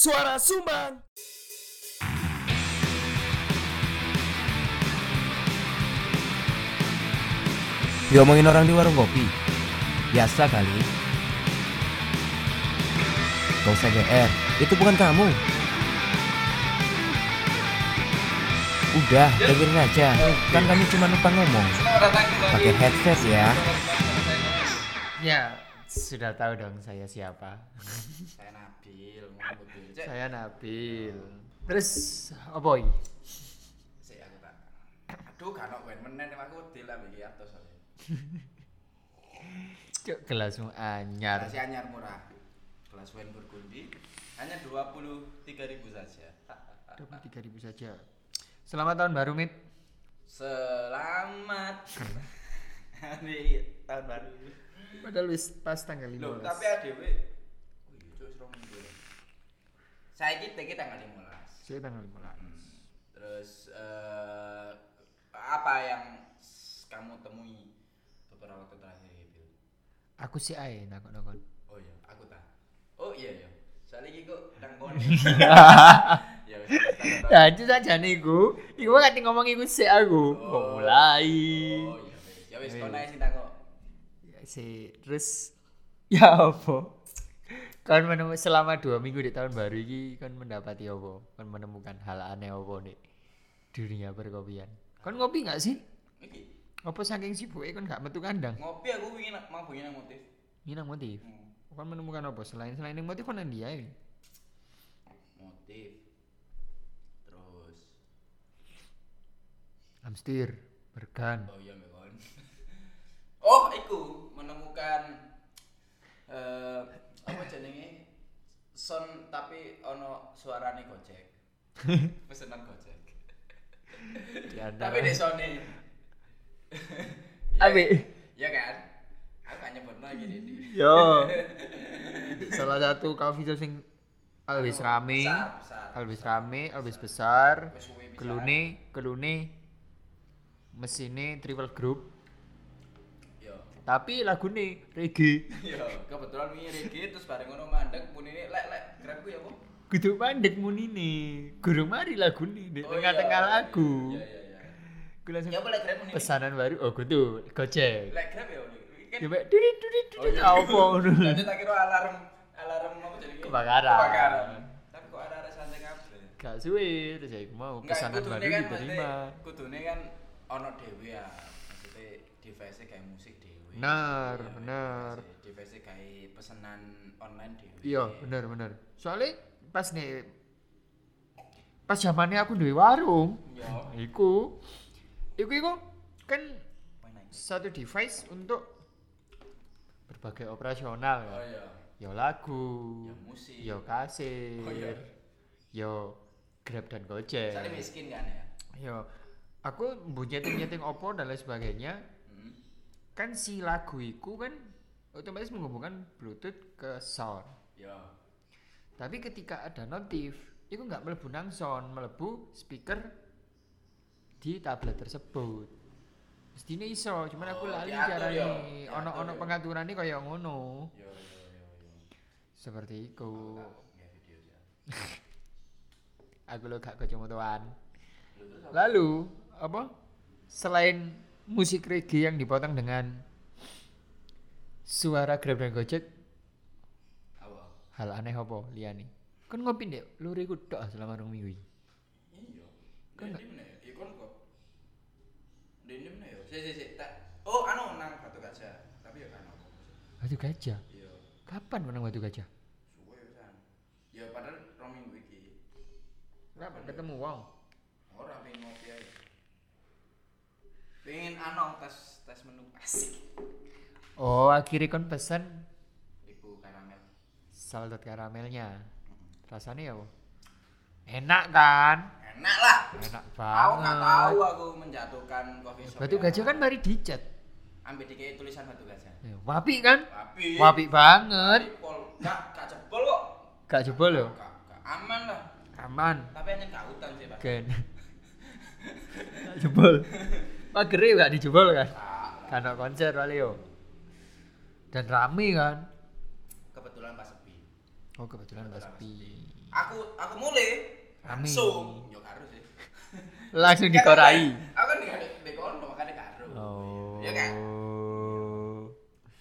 Suara Sumbang. Diomongin orang di warung kopi. Biasa kali. Gak usah GR, itu bukan kamu. Udah, dengerin aja. Kan kami cuma numpang ngomong. Pakai headset ya. Ya, sudah tahu dong saya siapa. Saya Nabil, saya Nabil. Terus apa iki? sik aku tak. Aduh, kan kok menen aku iki atus soalnya. Cuk gelasmu anyar. Masih anyar murah. Kelas wine burgundy hanya 23.000 saja. 23.000 saja. Selamat tahun baru, Mit. Selamat hari tahun baru. Padahal wis pas tanggal 15. Loh, tapi ADW Oh iya, minggu. Saiki iki tanggal 15. Saya tanggal 15. Terus eh, apa yang kamu temui beberapa waktu terakhir Bil? Aku sih ae nakon-nakon. Oh iya, aku tak. Oh iya iya. Soalnya iki kok nang kono. Ya. Ya itu saja niku. Iku kan ngomong iku sik aku. Oh. Mulai. Oh iya. Ya wis kono sing takok. Sih, terus ya apa? Kan menemukan selama dua minggu di tahun baru ini kan mendapati apa? Kan menemukan hal aneh apa nih dunia perkopian. Kan ngopi nggak sih? Iki Apa saking sibuknya kan nggak metu kandang? ngopi aku ingin mau pengen nang motif. Ini motif. Hmm. Kan menemukan apa? Selain selain yang motif kan dia ini. Motif. Terus Amstir, bergan. Oh iya. Oh, iku menemukan eh apa jenenge? Son tapi ono suarane Gojek. Pesenan Gojek. Antara- Tapi di sone. Abi. Ya kan? Aku nyebut lagi di. Yo. Salah satu coffee shop sing alwis rame, alwis rame, alwis besar. Kelune, kelune mesine triple group, Tapi lagune reggae. Yo, kebetulan wingi reggae terus bareng ngono mandek punine lek lek grabku ya, Bu. Kudu mandek munine. Gurung mari lagune di Oh, tengah-tengah iya. lagu. Iya iya iya. Ku langsung Ya lek grab pesanan baru. Oh, kudu Gojek. Lek grab ya. Kan Ya mek dudit dudit Oh, dudit iya. apa. Jadi tak kira alarm alarm apa jadi Kebakaran. Kebakaran. Tapi kok ada ada santai kabeh. Gak suwe terus ya mau pesanan baru kan diterima. Kudune kan ono dhewe ya. Maksudnya device kayak musik dhewe. Bener, Iya, bener. device- kayak pesanan online dhewe. Iya, bener bener. Soalnya pas nih pas zamannya aku duwe warung, Iya. iku iku iku kan satu device untuk berbagai operasional Oh ya. iya. Yo lagu, Ya musik. yo kasir, Oh, iya. yo Grab dan Gojek. Miskin kan ya. Yo aku mbok nyeting-nyeting opo dan lain sebagainya. Kan si lagu iku kan otomatis menghubungkan Bluetooth ke sound. Yo. Tapi ketika ada notif, itu nggak melebu nang sound, melebu speaker di tablet tersebut. Mestinya iso, cuman aku Oh, lali caranya. ya, Ono diatur ono ya. pengaturannya kaya ngono. Yo yo yo yo. Seperti itu. Aku lo gak apa? Lalu apa? Selain musik reggae yang dipotong dengan suara Grab dan Gojek, Apa? hal aneh apa liane? Kan ngopi ndek luri ku tok selama rong minggu. Iya. Kan Kan mana ya? Ikon kok. Dene mana ya? Si si si. Tak. Oh, anu nang batu gajah. Tapi ya kan? Batu gajah. Iya. Kapan menang batu gajah? Suwe pisan. Ya padahal rong minggu iki. Kapan ketemu wong? Ora pengen ngopi ae. Pengen anu tes tes menu asik. Oh, akhirnya kon pesen Iku karamel. salted karamelnya. Rasanya ya? Enak kan? Enak lah. Enak Aku banget. nggak tahu aku menjatuhkan coffee shop. Batu yang gajah kan mari dicat. ambil dikit tulisan batu gajah. Ya, Wapi kan? Tapi Wapi banget. Pol, gak gak jebol kok. Gak jebol loh. Gak aman lah. Aman. Tapi hanya gak hutan sih, Pak. Gen. Gak Pagere gak dijebol kan? Gak, Karena konser kali yo. Dan rame kan? kebetulan pas sepi. Oh kebetulan pas Kebetulan sepi. Aku aku mulai Rame. langsung. Yo karo sih. Langsung dikorai. Aku kan di di kono makane karo. Oh. Ya kan?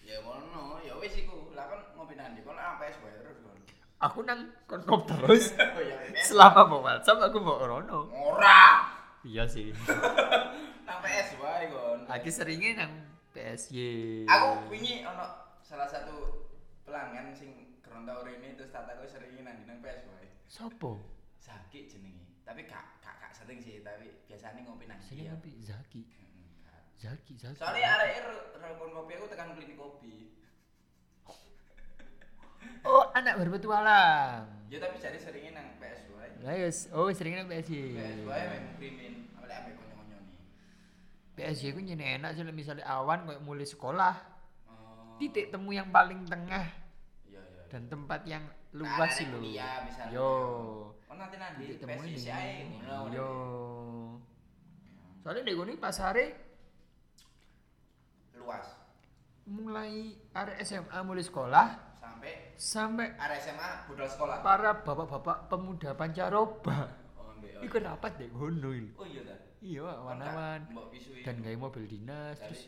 Ya ngono, ya wis iku. Lah kan ngopi nang ndi kono apa wae terus kono. Aku nang konkop terus. Oh ya. PS. Selama mau WhatsApp aku mau rono. Ora. Iya sih. Nang PS wae kon. Aku seringnya nang PSY. Aku wingi ono salah satu pelanggan sing keron tau rene terus tak takoki sering nang nang PS wae. Sopo? Zaki jenenge. Tapi gak gak gak sering sih, tapi biasanya ngopi nang Sini ngopi Zaki. Zaki, Zaki. Soalnya arek rokok kopi aku tekan klinik kopi. Anak berpetualang. Ya tapi jadi seringnya nang PS wae. Lah yes, oh seringnya nang PSY. PS wae memang krimin, awalnya ambek konyo-konyo nih. PSY ku nyene enak sih misalnya awan kayak mulai sekolah, Oh. titik temu yang paling tengah Iya iya. dan tempat yang Nah, luas sih lo. kuliah misalnya. Yo. Oh nanti nanti Titik PS temunya isi di ae sini. ngono. Yo. Soalnya gini pasare Luas mulai area SMA mulai sekolah sampai area SMA budal sekolah. para bapak-bapak pemuda pancaroba Oh, ambek. oh, iku rapat deh ngono. Oh iya ta. Iya, pisui. dan gawe mobil dinas Dari- terus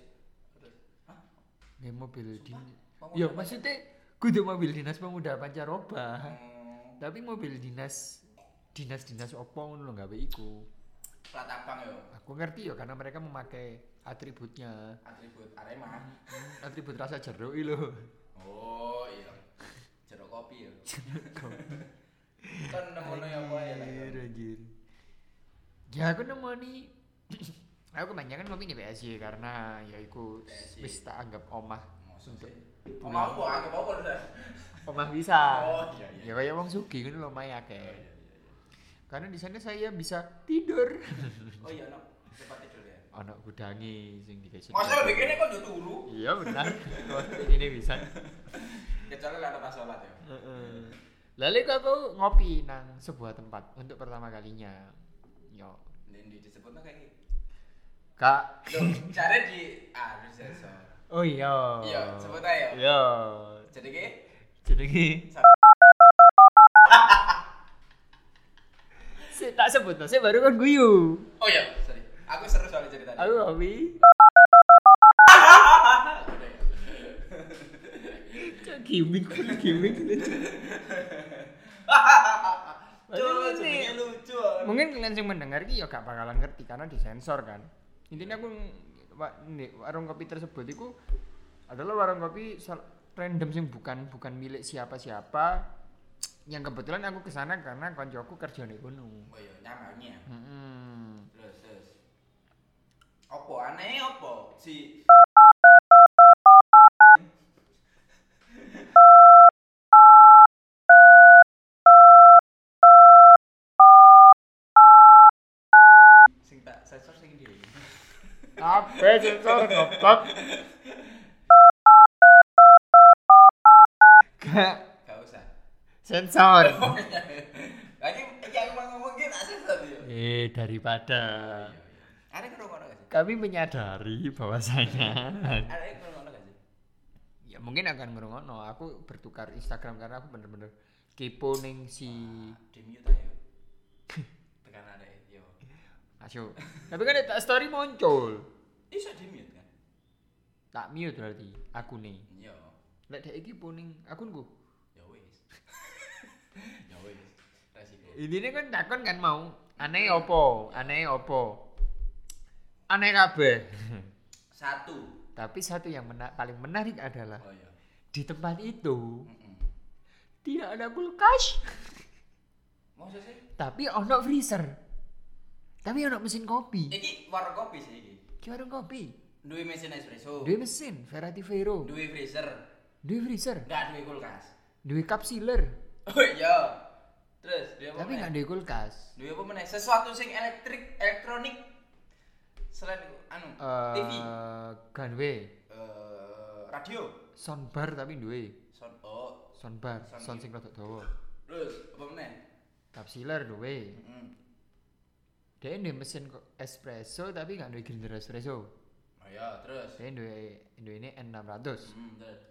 gawe mobil dinas. Ya maksudnya kudu mobil dinas pemuda pancaroba. Hmm, Tapi mobil dinas dinas-dinas opo ngono lho gawe iku. plat abang yo. Aku ngerti ya karena mereka memakai atributnya. Atribut Arema. Hmm, atribut rasa jeruk lho. Oh iya. Jeruk kopi yo. Kan nemono ya apa ya ya. Anjir, anjir. Ya aku nemu nih aku kebanyakan ngopi di PSY karena ya iku PSY. wis tak anggap omah untuk mau kok anggap apa udah. omah bisa. Oh, iya, iya. Ya kayak wong sugih kan lumayan akeh. Oh, iya, iya, iya. Karena di sana saya bisa tidur. Oh iya, no. Cepat tidur ya. Ana gudangi sing dikasih. Masa udah gini kok turu? Iya benar. Ini bisa. Kecuali lah pas sholat ya. Lalu aku ngopi nang sebuah tempat untuk pertama kalinya. Yo. Ini disebut kayak gitu. Kak. Cari di ah bisa so. Oh iya. Iya, sebut aja. Iya. Jadi ki Jenenge. Si tak sebut saya baru kan guyu. Oh iya, sorry. Aku seru soal cerita. Aku ngopi. Cak gimmick. Coba Ini- jenenge lucu. Mungkin kalian yang mendengar ini ya gak bakalan ngerti karena disensor kan. Intinya aku warung kopi tersebut itu adalah warung kopi random sing bukan bukan milik siapa-siapa. Yang kebetulan aku ke sana karena koncoku kerja di gunung. Oh iya, nyamanya. Hmm. Terus terus. Opo aneh opo si sing tak sensor sing ndi Apa sensor ngotot? Gak. Gak usah. Sensor. lagi iki aku mau ngomong ki tak sensor yo Eh daripada. Ada kan ngono gak sih kami menyadari bahwasanya ada yang ngono gak sih ya mungkin akan ngerungono aku bertukar Instagram karena aku bener-bener kepo ning si di mute aja tekan ada yo. Masuk tapi kan story muncul iso di mute kan? Tak mute berarti aku nih yo lek dek iki puning akunku ya wis. Ya wis resiko. Intinya kan takon kan mau aneh opo aneh opo aneh kabeh. Satu. Tapi satu yang mena- paling menarik adalah oh iya. di tempat itu Mm-mm. tidak ada kulkas. Sih? tapi ono freezer. Tapi ono mesin kopi. Iki warung kopi sih iki. Ki warung kopi Duwe mesin espresso. duwe mesin Verati Vero Duwe freezer. duwe freezer Enggak duwe kulkas. duwe cup sealer Oh iya. Terus duwe apa? tapi meneh? nggak duwe kulkas Duwe apa meneh? Sesuatu sing elektrik, elektronik selain anu, TV, eh gunway eh radio, soundbar tapi duwe sound oh, soundbar Sound sound sing rada dawa terus apa meneh? cup sealer duwe Heeh. Dia duwe mesin espresso tapi nggak duwe grinder espresso Oh iya, terus. dia duwe ini N600 Hmm, terus.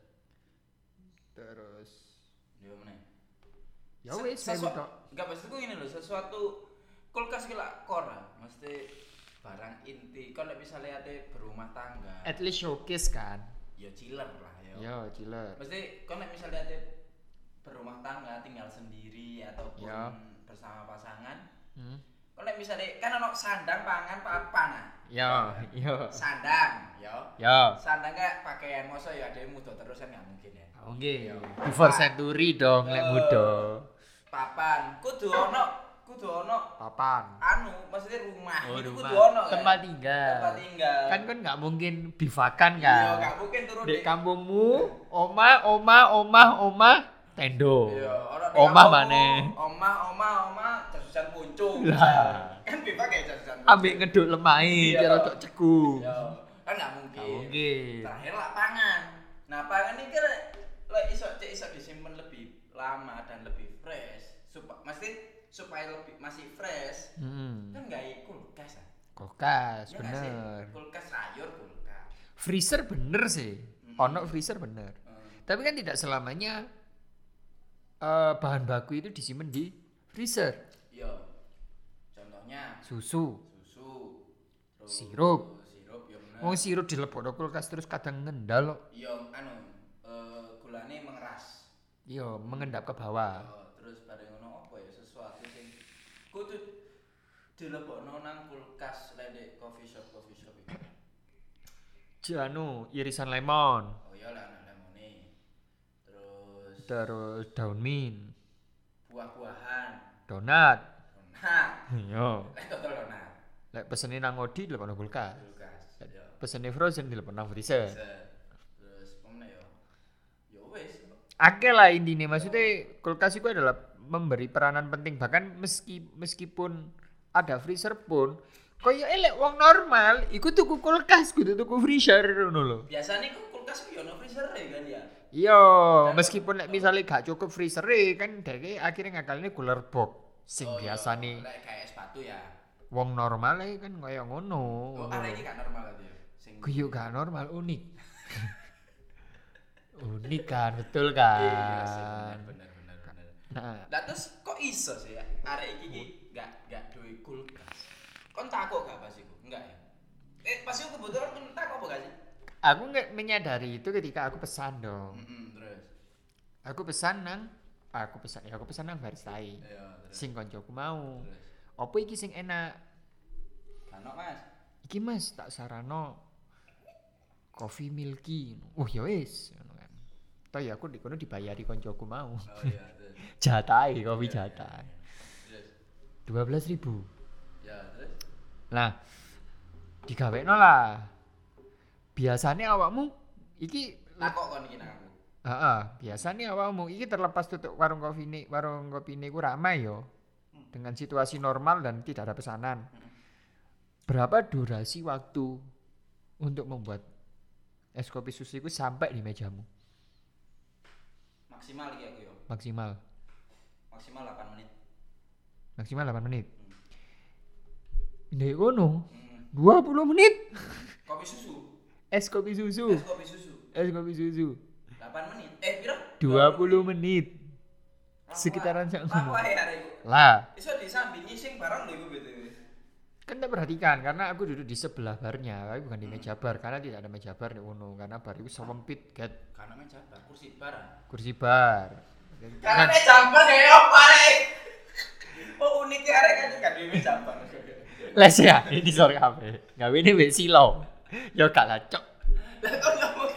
terus apa meneh? Ya wis, saya buka. Enggak maksudku ini loh, sesuatu kulkas ki lak kora, mesti barang inti. Kalau misalnya ate berumah tangga, At least showcase kan. ya chiller lah ya. Ya, chiller. Mesti kalau misalnya ate berumah tangga tinggal sendiri ataupun Ya. bersama pasangan, Hmm. Kalau misalnya kan ono sandang pangan papan nah. Ya, ya. Sandang, ya. Ya. Sandang kayak pakaian masa ya ada muda terus kan nggak mungkin ya. Oke. Before century dong lek muda. Papan, kudu ono, kudu ono Papan. anu maksudnya rumah Oh, itu rumah. kudu ono kan? Tempat tinggal. tempat tinggal Kan kan nggak mungkin bivakan iya kan. nggak mungkin turun Di kampungmu, oma, oma, oma, oma, tendo. iya di Omah maneh. omah omah omah puncung Lah. kan pipa kayak jasusan Ambek ngeduk lemai, Iya. kira tok ceku. iya kan nggak mungkin Nggak mungkin. terakhir lah pangan nah pangan ini kan lah iso cek iso disimpan lebih lama dan lebih fresh supaya mesti supaya lebih masih fresh Hmm. kan nggak kulkas ah Kulkas, Ya bener. kulkas sayur kulkas Freezer bener sih. Mm. Ono freezer bener. Hmm. Tapi kan tidak selamanya eh, bahan baku itu disimpan di freezer. Iya. Contohnya Susu. susu, terus Sirup. sirup ya bener. Wong sirup dilebokno kulkas terus kadang ngendal kok. Iya, anu eh gulane mengeras. Iya, mengendap ke bawah. Oh, terus bareng ngono apa ya sesuatu sing kudu dilebokno nang kulkas lek coffee shop coffee shop itu. Janu, irisan lemon, Oh iya lah anak lemone. Terus terus daun mint, buah-buahan. donat. Donat. Iya. Lek total donat. Lek pesene nang Odi dilebokno kulkas. Kulkas. Ya. Pesene frozen dilebokno freezer. Set. Terus pemene ya. Ya wis. Akeh lah intinya maksudnya kulkas itu adalah memberi peranan penting bahkan meski meskipun ada freezer pun kaya elek wong normal iku tuku kulkas kudu tuku freezer ngono lho. Biasanya kok kulkas ku yo ono freezer e kan ya. Iya, meskipun lek misalnya gak cukup freezer kan dhek akhirnya ngakaline cooler box sing Oh, iya. biasa nih Lek kayak sepatu ya. wong normal e kan kaya ngono. Oh, ada lho. ini gak normal gitu ya. Sing Kuyu gak normal unik. unik kan, betul Iya sih, kan. bener bener bener. Nah, Lah terus kok iso sih ya? Arek iki ki gak gak duwe kulkas. Kon takut gak pas iku? Enggak ya? Eh pas iku kebetulan kon takut apa gak sih? aku nggak menyadari itu ketika aku pesan dong. Heeh, terus. Aku pesan nang aku pesan ya aku pesan nang baristai. Iya. Sing koncoku mau. Terus. Apa iki sing enak? Kano Mas. Iki Mas tak sarano coffee milky. Oh ya wis ngono kan. Toh ya aku di kono dibayari koncoku mau. Oh iya. Jatai kopi jatai. Dua belas ribu. Ya, terus. Nah, digawekno lah. Biasanya awakmu iki Takut kon iki nang aku. Heeh, biasanya awakmu iki terlepas tutup warung kopi ini, warung kopi ini ku ramai yo. Dengan situasi normal dan tidak ada pesanan. Berapa durasi waktu untuk membuat es kopi susu itu sampai di mejamu? Maksimal iki aku yo. Maksimal. Maksimal 8 menit. Maksimal 8 menit. Ndek kono Hmm. 20 menit Kopi susu. es kopi susu. Es kopi susu. Es kopi susu 8 menit. Eh, piro? 20 menit. Sekitaran sak ngono. Ya? Lah, Iso disambi nyising barang lho iku BTW. kan tak perhatikan karena aku duduk di sebelah barnya tapi bukan di meja bar karena tidak ada meja bar di Uno karena bar itu sempit get Karena meja bar kursi barang. kursi bar Karena meja bar kayak apa rek? Oh uniknya arek kan gak duwe meja bar. les ya ini sore kafe nggak ini wes silo ya gak lacok Lah kok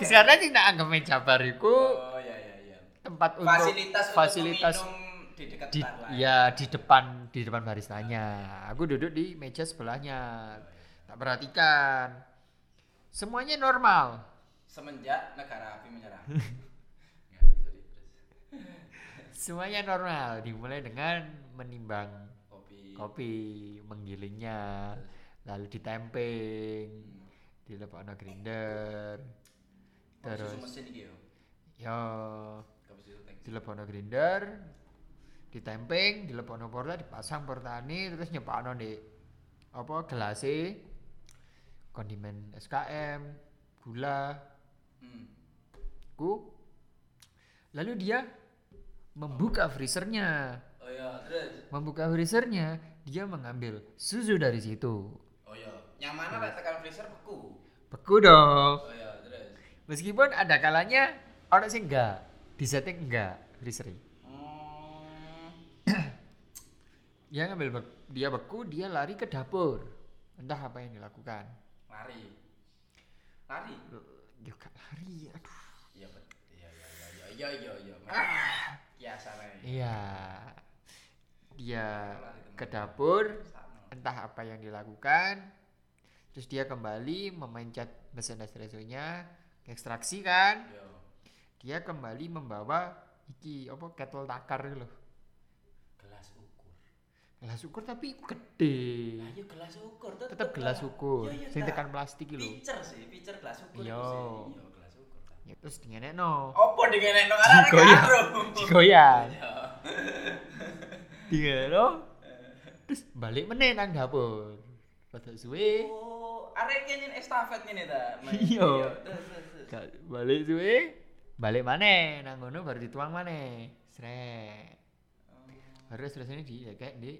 mau? karena tidak anggap meja bar itu Oh iya iya iya. tempat untuk Fasilitas fasilitas untuk di dekat di bar lah. ya di depan di depan baristanya aku duduk di meja sebelahnya tak perhatikan semuanya normal Semenjak negara api menyerah. Ya, semuanya normal dimulai dengan menimbang Kopi. kopi menggilingnya lalu ditemping dilepokno grinder terus mesin iki yo. Kopi susu tank. dilepokno grinder ditemping dilepokno porta dipasang portane terus nyepakno di apa gelase kondimen SKM gula Hmm. ku lalu dia membuka freezernya. Oh iya, terus. Membuka freezernya, dia mengambil susu dari situ. Oh iya, nyaman lek tekan freezer beku. Beku dong. Oh iya, terus. Meskipun ada kalanya orang sih enggak, di setting enggak freezer. Hmm. Dia ngambil bek- dia beku, dia lari ke dapur. Entah apa yang dilakukan. Lari. Lari. Dia gak lari, aduh. Iya. Iya, iya, iya, iya, iya, iya, iya. Kiasan aja. Iya. Dia ke dapur, entah apa yang dilakukan. Terus dia kembali memencet mesin espressonya, ekstraksi kan. Yo. Dia kembali membawa iki apa kettle takar gitu loh. Gelas ukur. Gelas ukur tapi gede. Lah iya gelas ukur tetep. Tetap gelas ukur. Iya, iya, Sing tekan plastik gitu. Pitcher sih, pitcher gelas ukur. Iya. Iya, gelas ukur. tak. Ya, terus dingenekno. Opo dingenekno arek Digoyang. karo. Digoyang. Iya. Dingenekno. Terus balik meneh nang dapur. Rada suwe. Oh, arek nyen estafet ngene ta. Iya. terus, terus, terus. Gak balik suwe. Balik maneh nang ngono baru dituang maneh. Sret. Oh. Baru espressonya di ya kayak di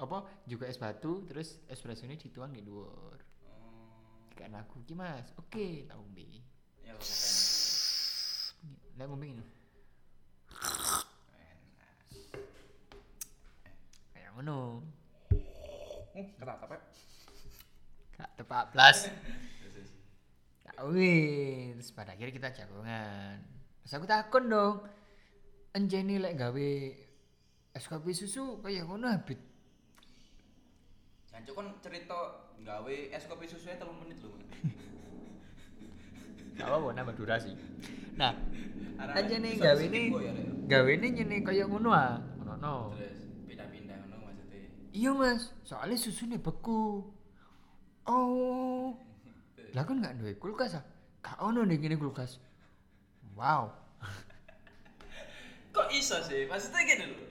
apa juga es batu terus espressonya dituang di dhuwur. Oh. Kayak aku ki Mas. Oke, tak ombe. Ya. Nek ngombe ini. Kayak ngono. Uh, ketatap ya. Gak tepat plus. Terus, terus. Tak wih. Terus pada akhirnya kita jagongan. Terus aku takon dong. Enjeni lek gawe es kopi susu kayak ngono habit. Jancuk kan cerita gawe es kopi susunya 3 menit lho. Gak apa-apa nambah durasi. Nah, Anjene iso gawe ini ya, gawe ini nyene kayak ngono ah. Ngono no. Terus pindah-pindah ngono maksudnya. Iya mas, soalnya susunya beku. Oh, lah kan nggak duwe kulkas ah? Gak ono nih gini kulkas. Wow. Kok iso sih? Maksudnya gini lho.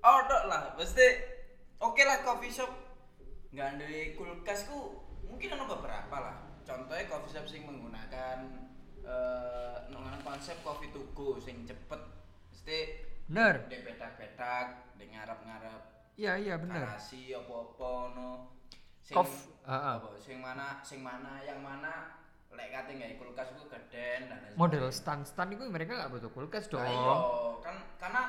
Oh, dok lah. Maksudnya oke lah coffee shop nggak ada kulkas ku mungkin ada beberapa lah. Contohnya coffee shop sing menggunakan eh dengan konsep coffee to go sing cepet. Mesti Bener. di petak-petak, di ngarep-ngarep Iya iya bener. karasi apa-apa no. Sing Kof- apa sing mana sing mana yang mana lek kate nggak kulkas ku geden dan lain Model stand-stand itu mereka nggak butuh kulkas dong. Lah iya, kan karena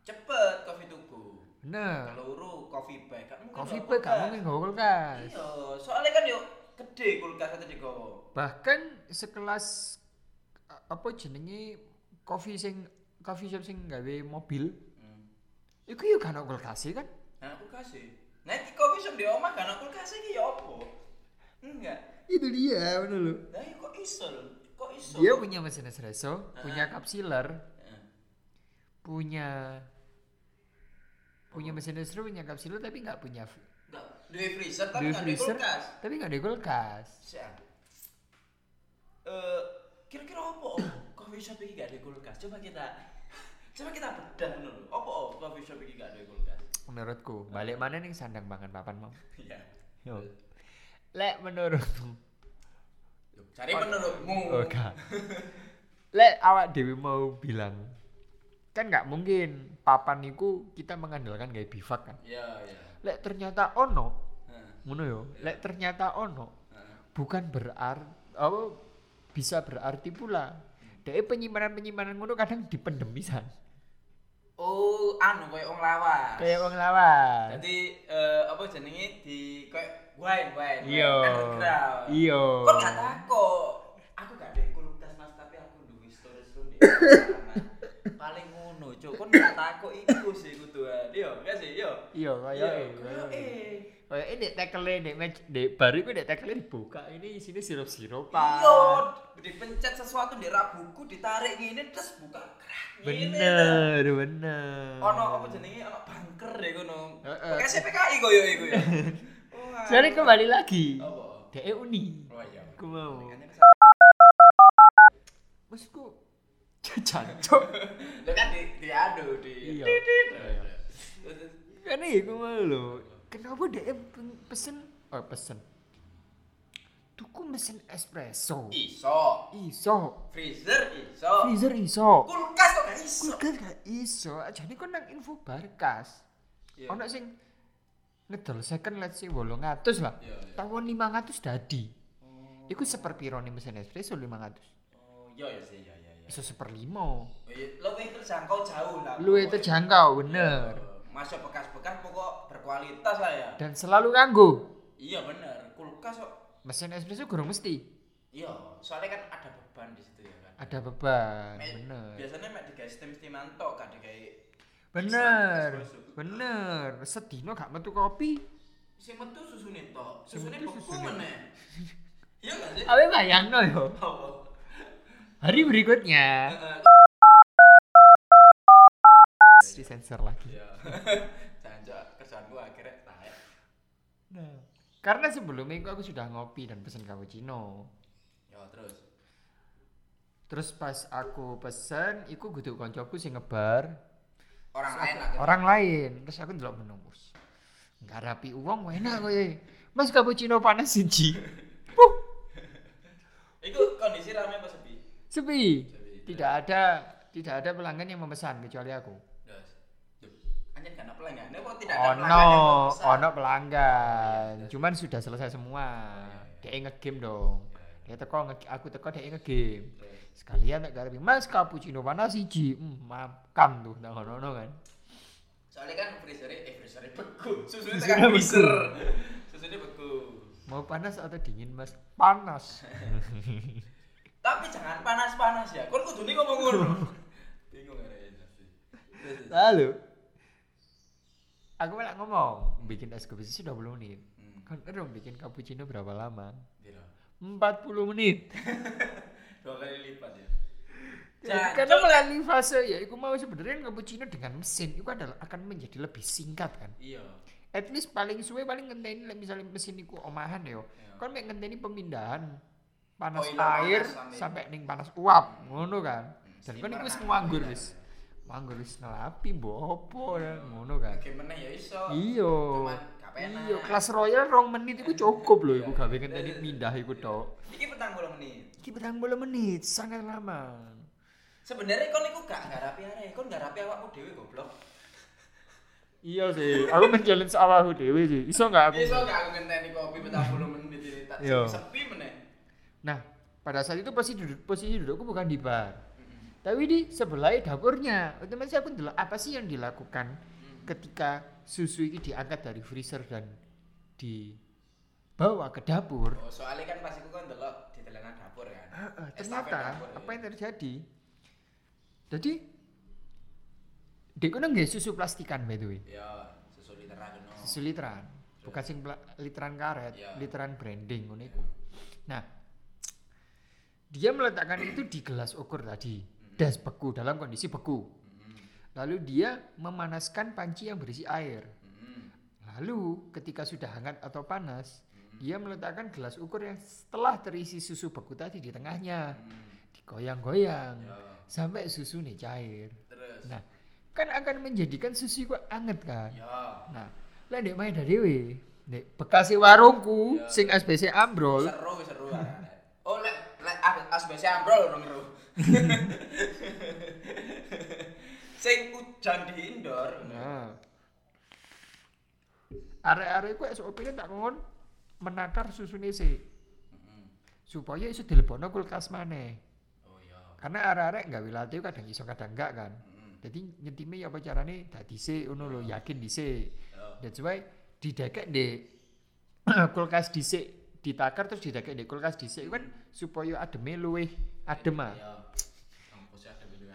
cepet coffee tuku. Bener. Keluru coffee bag bawa bag gak mungkin bawa kulkas. Iya, soalnya kan yuk gede kulkas itu digowo. Bahkan sekelas apa jenenge coffee sing coffee shop sing gawe mobil, Hmm. iku yo gak ono kulkas kan? Nah, kulkas sih. Nah, di coffee shop di omah kan kulkas iki ya opo? Enggak. Itu dia, bener. Lah iya kok iso? Kok iso? Dia punya mesin espresso, punya Ah. kapsiler, Heeh. punya punya mesin espresso, punya kapsiler tapi nggak punya Enggak, duwe freezer tapi enggak freezer, kulkas. tapi nggak ada kulkas. Siap. Eh, kira-kira opo coffee shop iki gak ada kulkas? Coba kita Coba kita bedah dulu. Opo oh, coffee shop iki gak ada kulkas? Menurutku, balik mana nih sandang pangan papan mau? Iya. Yo. Lek menurutmu, Cari menurutmu. oh gak. Lek awak dewi mau bilang, kan nggak mungkin papan niku kita mengandalkan kayak bivak kan. Iya, iya. Lek ternyata ono, ngono yo. Lek ternyata ono, bukan berarti apa bisa berarti pula dari penyimpanan penyimpanan ngono kadang dipendem pisan Oh, anu koyo wong lawas. kayak wong lawas Jadi eh, apa jenenge di kayak wine wine. Iya. Iya. Kok gak takut? Aku gak ada kulkas Mas, tapi aku duwe storage room. Paling ngono, Cuk. Kon gak takut iku sih Yo, gak sih? Yo. iya Iya, kayak koyo eh. kayak ini tekele dek match dek baru itu dek tekele dibuka ini isinya sirup sirupan Iya, dipencet sesuatu di buku, ditarik gini terus buka kerak. ngene ta. bener bener Ono apa jenenge? Ono bunker deh kono. Heeh. CPKI koyo iku ya. Jadi kembali lagi Apa? dek uni Oh iya. aku mau maksudku jancok Lo kan di diadu di Iya. Iya. Kan aku mau lo kenapa dek pesen oh pesen tuku mesin espresso. Iso. Iso. Freezer iso. Freezer iso. Kulkas kok gak iso. Kulkas gak iso. Jadi kok nang info barkas. Iya. Ono sing ngedol second let's say 800 lah. Iya, iya. Tawon 500 dadi. Oh, Iku nih mesin espresso 500. oh, iya ya sih, iya iya iya. Iso seperlimo. Lebih terjangkau jauh lah. Luwih pokoknya. terjangkau bener. Masuk bekas-bekas pokok berkualitas lah ya. Dan selalu nganggo. Iya bener. Kulkas kok. Mesin espresso kurang mesti. Iya, soalnya kan ada beban di situ ya kan. Ada beban, Mek- bener. Biasanya mek digawe steam-steaman tok kan digawe Bener, bener. Sedino gak metu kopi. sing metu susune tok. Sing Susune metu beku meneh. Iya gak sih? Awe bayangno yo. Hari berikutnya Heeh, disensor lagi. Iya. Jancok kerjaanku akhirnya taek. Nah, karena sebelumnya itu aku sudah ngopi dan pesen cappuccino. Ya terus. Terus pas aku pesen, iku kudu koncoku sing ngebar Orang lain lah. gitu. orang lain. Terus aku ndelok menu wis. Enggak rapi uang enak kowe. Mas cappuccino panas siji. Puh, Iku kondisi rame apa sepi? sepi. Sepi. Tidak ada tidak ada pelanggan yang memesan kecuali aku. Pelanggan. Kok tidak ada Ono, pelanggan memesan? ono pelanggan. iya. Cuman sudah selesai semua. iya. Dia ngegame dong. Iya, Dia teko nge- aku teko dia ngegame. Sekalian tak garepi, Mas cappuccino panas siji. Hmm, makan tuh nang ono kan. Soalnya kan freezernya, eh freezernya beku. Susunya tekan freezer. Susunya beku. Mau panas atau dingin, Mas? Panas. Tapi jangan panas-panas ya. Kon kudu nih ngomong ngono. Bingung ya. Lalu aku malah ngomong bikin es kopi sudah 20 menit. Hmm, Kan dong bikin cappuccino berapa lama? gitu. 40 menit. Dua kali lipat ya. Ya, karena melalui fase ya, aku mau sebenarnya cappuccino dengan mesin itu adalah akan menjadi lebih singkat kan. Iya. At least paling suwe paling ngenteni misalnya mesin iku omahan yo. Iya. Kan mek ngenteni pemindahan panas Oh, iya, air panas sampai- sampai ning panas uap, ngono kan. Dan kan iku wis nganggur Iya, wis. Iya. Nganggur wis nelapi mbok opo ya, ngono kan. Gimana ya iso. Iya. Gak. Iya, kelas royal rong menit iku cukup loh iku Iya. gawe ngenteni pindah iku tok. Iki petang puluh menit. Iki petang puluh menit, sangat lama. Sebenarnya kon iku gak gak rapi arek, kon gak rapi awakmu dhewe goblok. Iya sih, aku men-challenge awakku dhewe sih. Iso enggak aku? Iso gak aku ngenteni kopi petang puluh menit ini tak Iya. sepi meneh. Nah, pada saat itu posisi duduk posisi dudukku bukan di bar. Tapi di sebelah dapurnya. Otomatis aku ndelok apa sih yang dilakukan ketika susu ini diangkat dari freezer dan dibawa ke dapur. Oh, soalnya kan pas iku kan delok di telengan dapur kan. Heeh, Estafet ternyata dapur, apa yang terjadi? Jadi Dek kono nggih susu plastikan by the way. Ya, susu literan no. Susu literan. Bukan sing literan karet, Iya. literan branding ngono iku. Nah, dia meletakkan itu di gelas ukur tadi. Das beku dalam kondisi beku. Lalu dia memanaskan panci yang berisi air. Lalu ketika sudah hangat atau panas, dia meletakkan gelas ukur yang setelah terisi susu beku tadi di tengahnya. Digoyang-goyang Ya, sampai susu nih cair. terus. Nah, kan akan menjadikan susu kok anget kan. Ya, Nah, lah ndek main dari dewe. Ndek bekasi warungku Ya. sing SBC ambrol. seru seru. Oh, lek lek asbes ambrol. Sing hujan di indoor. Nah. Arek-arek ku SOP ini tak ngon menakar susune sih supaya iso dilebokno kulkas maneh. Oh iya. Karena arek-arek nggak wilatih kadang iso kadang enggak kan. Jadi nyentime ya apa carane dak dhisik ngono lho, yakin dhisik. Ya. That's why didekek di kulkas dhisik ditakar terus didekek di kulkas dhisik kan supaya ademe luwih adem ah. Ya.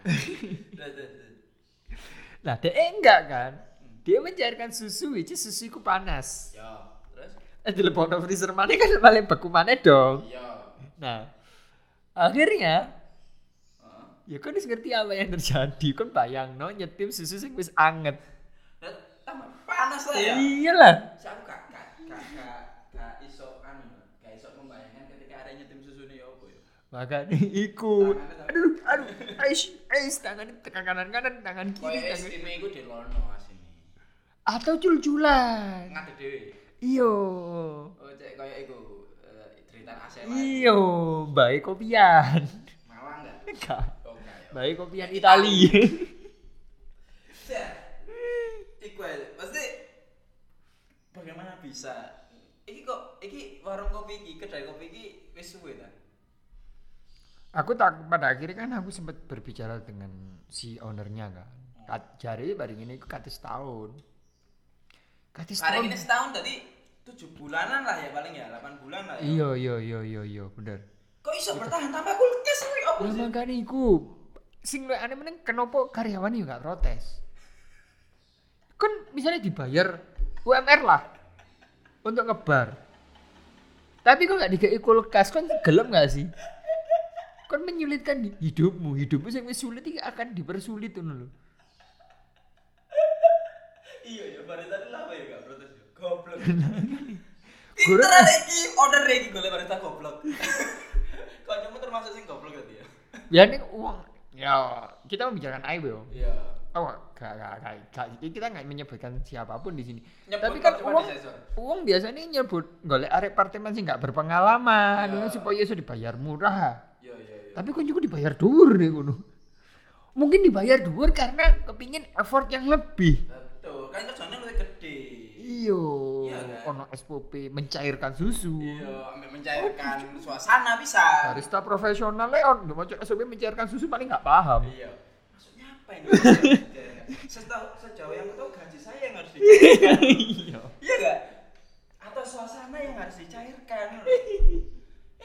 Terus, terus. Lah dek enggak kan? Dia mencairkan susu, which is susu iku panas. Ya, terus? Eh dilebokno freezer mana kan paling beku mana dong. Ya. Nah, akhirnya ya kan ngerti apa yang terjadi. Kan bayang no nyetim susu sing wis anget. Panas lah ya. Iyalah. Saya aku gak gak gak gak gak iso anu, gak iso membayangkan ketika ada nyetim susu nih Makanya iku. Aduh, aduh. Ais, ais tangan tekan kanan kanan, tangan kiri, Kayak es tangan. krim iku di lono asine. Atau cul-culan. Ngade dhewe. Iyo. Oh, cek kayak iku eh, cerita AC Iyo, baik kopian. Malang enggak? Enggak. Oh enggak ya. Baik kopian Itali. Iku aja. Pasti bagaimana bisa? Iki kok iki warung kopi iki, kedai kopi iki wis suwe ta? Aku tak pada akhirnya kan aku sempat berbicara dengan si ownernya kan. Kat, jari baring ini aku katis tahun. Katis tahun. ini setahun tadi tujuh bulanan lah ya paling ya, 8 bulan lah ya. Iya iya iya iya iya bener. Kok iso bertahan tanpa kulkas opo Lah sih? makanya iku sing luwih aneh meneng kenapa karyawan gak protes. Kan misalnya dibayar UMR lah untuk ngebar. Tapi kok gak dikai kulkas kan gelem gak sih? Kan menyulitkan hidupmu, hidupmu yang wis sulit iki akan dipersulit ngono lho. Iya ya, pada tadi lah ya gak protes ya. Goblok. Pinter iki order iki golek barista goblok. Kancamu termasuk sing goblok tadi ya. Ya ini uang ya kita membicarakan aib. Iya. Oh, gak, gak, gak, gak, kita nggak menyebutkan siapa pun di sini. Nyebut Tapi kan cuma uang, uang biasanya nyebut golek arek partemen sih nggak berpengalaman, Iya. supaya iso dibayar murah. Tapi kan juga dibayar dhuwur nih ngono. Mungkin dibayar dhuwur karena kepingin effort yang lebih. Betul, kan kerjanya lebih gede. Iyo, Iya kan? ono SPP mencairkan susu. Iya, ambil mencairkan suasana bisa. Barista profesional Leon, mau SPP mencairkan susu paling nggak paham. Iya. Maksudnya apa ini? Setahu sejauh yang aku tahu gaji saya yang harus dicairkan. Iya. iya gak? Atau suasana yang harus dicairkan.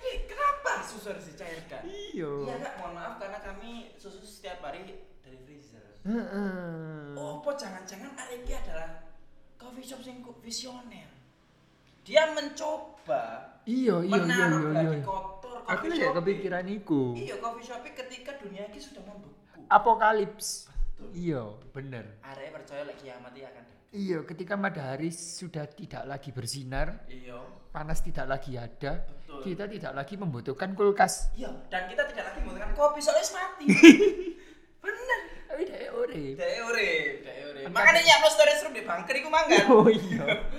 Ini kenapa susu harus dicairkan? Iya. Iya kak, mohon maaf karena kami susu setiap hari dari freezer. Heeh. Oh, apa jangan-jangan Areki adalah coffee shop yang visioner. Dia mencoba Iya, iya, iya, menaruh iya, lagi iya. kotor Aku shop. kepikiran iku. Iya, coffee shop ketika dunia ini sudah membeku. Apokalips. Betul. Iya, bener. Area percaya lagi kiamat akan datang. Iya, ketika matahari sudah tidak lagi bersinar, Iya. panas tidak lagi ada, Betul. kita tidak lagi membutuhkan kulkas. Iya, dan kita tidak lagi membutuhkan kopi soalnya mati. Bener. Tapi dek ore. Dae ore, dae ore. Makanya nyapno storage room di bunker iku manggan. Oh iya.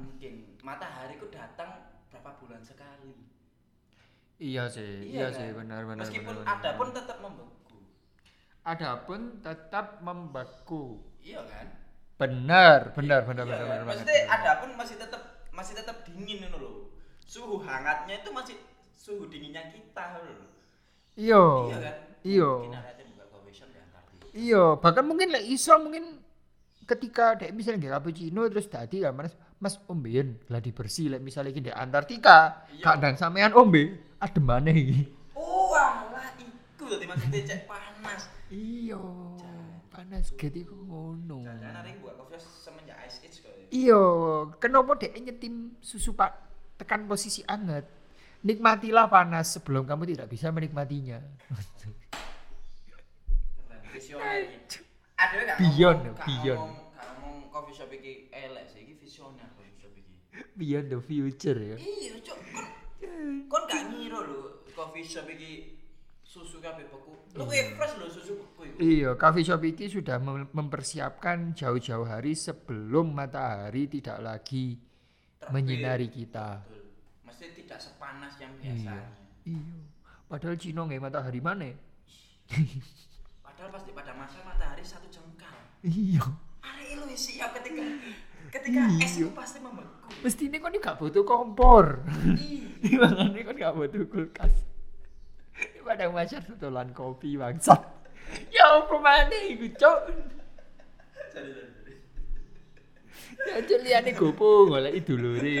mungkin. Matahari ku datang berapa bulan sekali. Iya sih, iya, kan? sih, benar benar. Meskipun benar, ada benar. pun tetap membeku. Adapun tetap membeku. Iya kan? Benar, benar, benar, Iya benar, kan? benar. Maksudnya benar. ada pun masih tetap masih tetap dingin itu loh. Suhu hangatnya itu masih suhu dinginnya kita loh. Iya. Iya kan? Iya. Ada. Iya, bahkan mungkin lek iso mungkin ketika dek misalnya nggak cappuccino terus tadi ya mas mas ombean gladi bersih lek misalnya iki di Antartika. Iya. kadang sampean ombe? Maneh iki. Oh alah iku tadi maksudnya cek panas. iya panas gitu iku ngono. Jangan yang buat shop semenjak ice age kok ya. iya kenapa dek nyetim susu pak? Tekan posisi anget. Nikmatilah panas sebelum kamu tidak bisa menikmatinya. Keren, Visioner. Ada gak Beyond, ngomong- coffee shop iki elek sih, iki visioner coffee shop iki. beyond the future ya Iya, cok. Kon kon gak ngira lho coffee shop iki susu kabeh beku. Lu fresh lho susu beku. Iya, coffee shop ini sudah mem- mempersiapkan jauh-jauh hari sebelum matahari tidak lagi Terbit. menyinari kita. Betul. Mesti tidak sepanas yang Iya. biasanya. Iya. Padahal Cino nggak matahari mana? Padahal pasti pada masa matahari satu jengkal. Iya. Lu siap ketika ketika es Iya. itu pasti membeku. Mesti ini kan nggak butuh kompor. Ih, Makanya kan nggak butuh kulkas. Pada masa tutulan kopi bangsat. Ya apa mana iku, Cok? jadi jadi. Ya jeliane gopo golek idulure.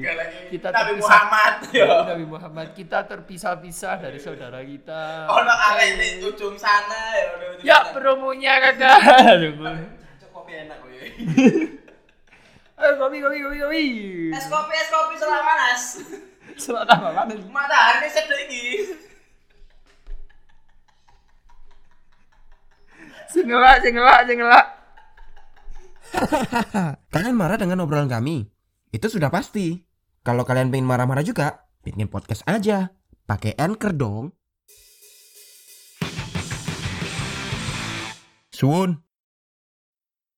Galak Kita Nabi terpisah- Muhammad ya. Nabi Muhammad kita terpisah-pisah dari saudara kita. Ono arek di ujung sana ya Ya promonya kakak. Kopi enak kowe. Eh kopi kopi kopi kopi. Es kopi es kopi selang panas. Selamat apa mana? Matahari sedek iki. Sing ngelak, sing ngelak, sing ngelak. Kalian marah dengan obrolan kami? Itu sudah pasti. Kalau kalian pengen marah-marah juga, bikin podcast aja. Pakai Anchor dong. Suun.